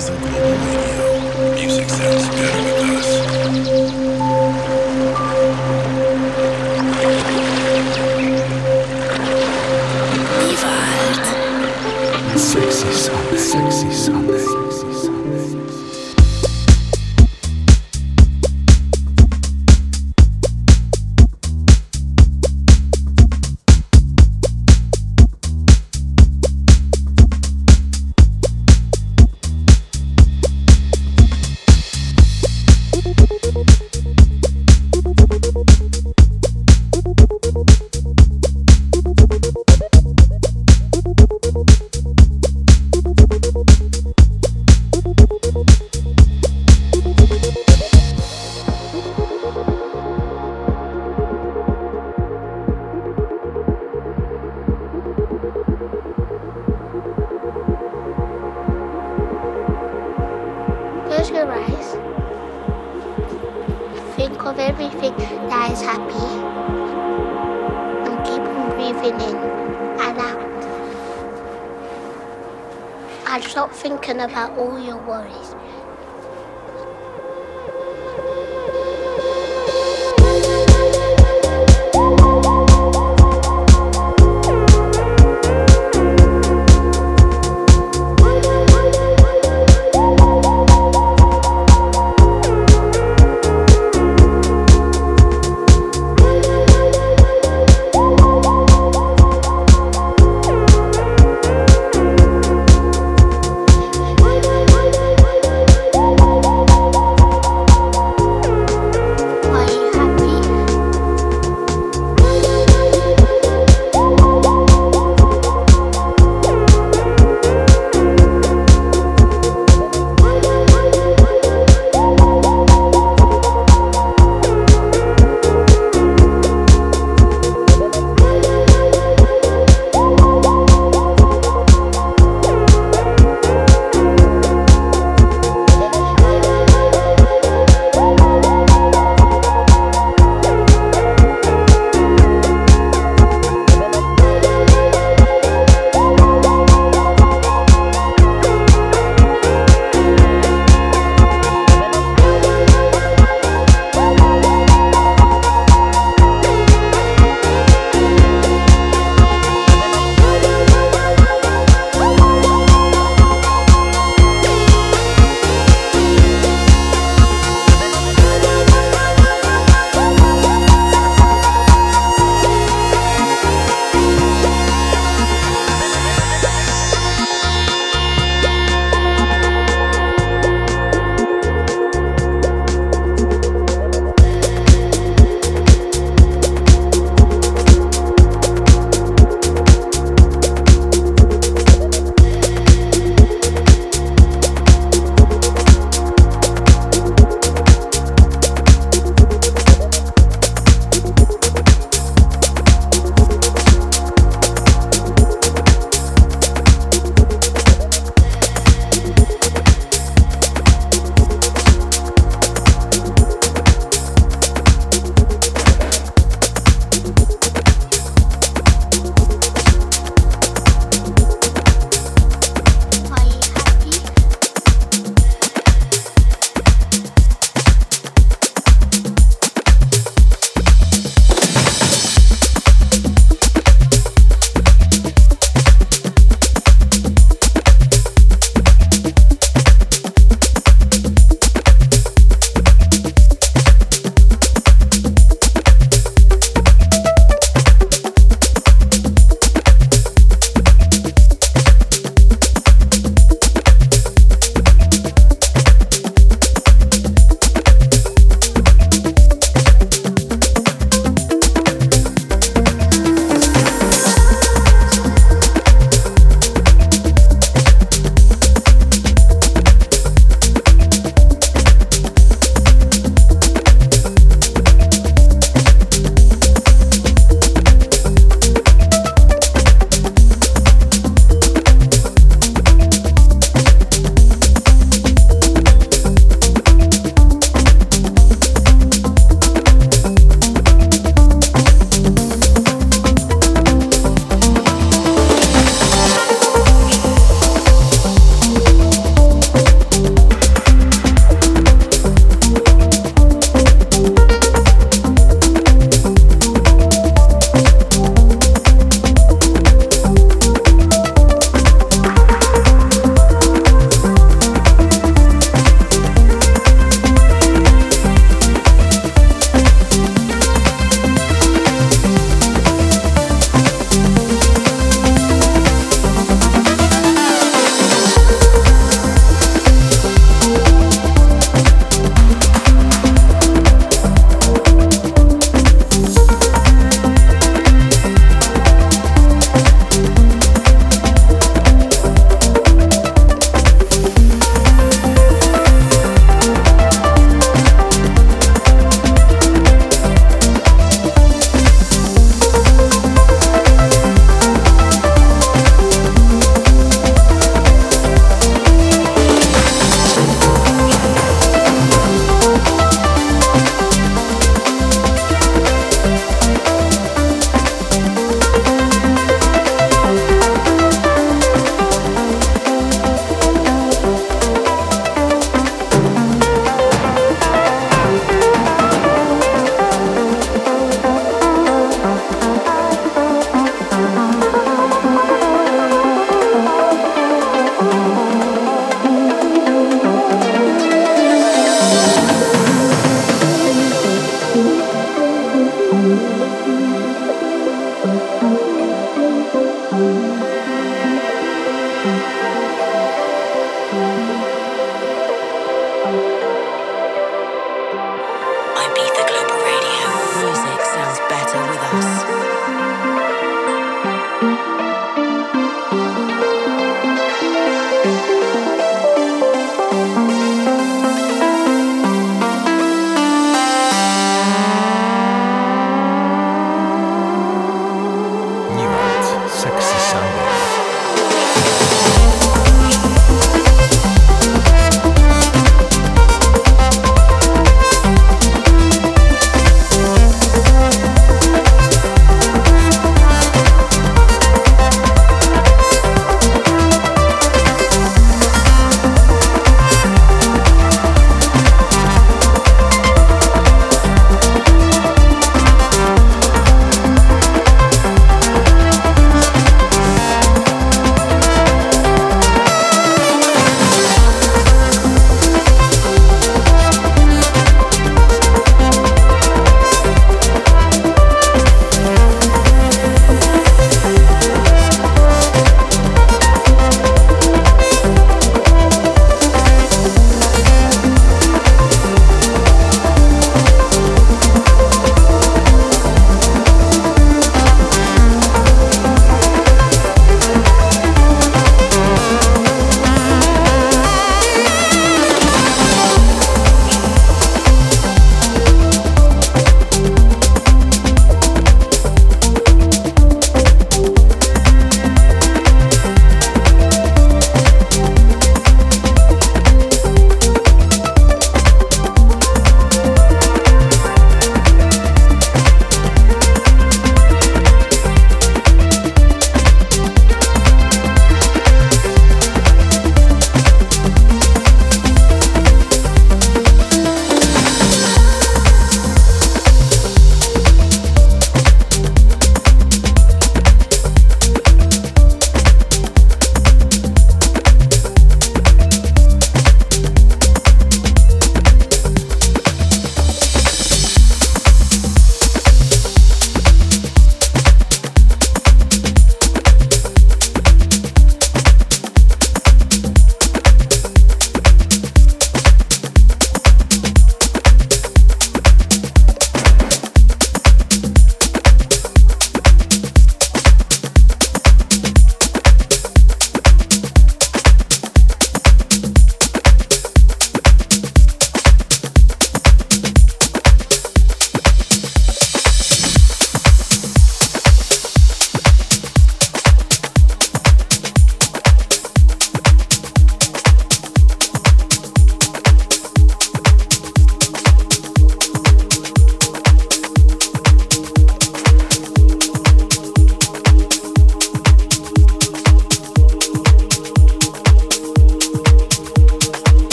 Diesel Global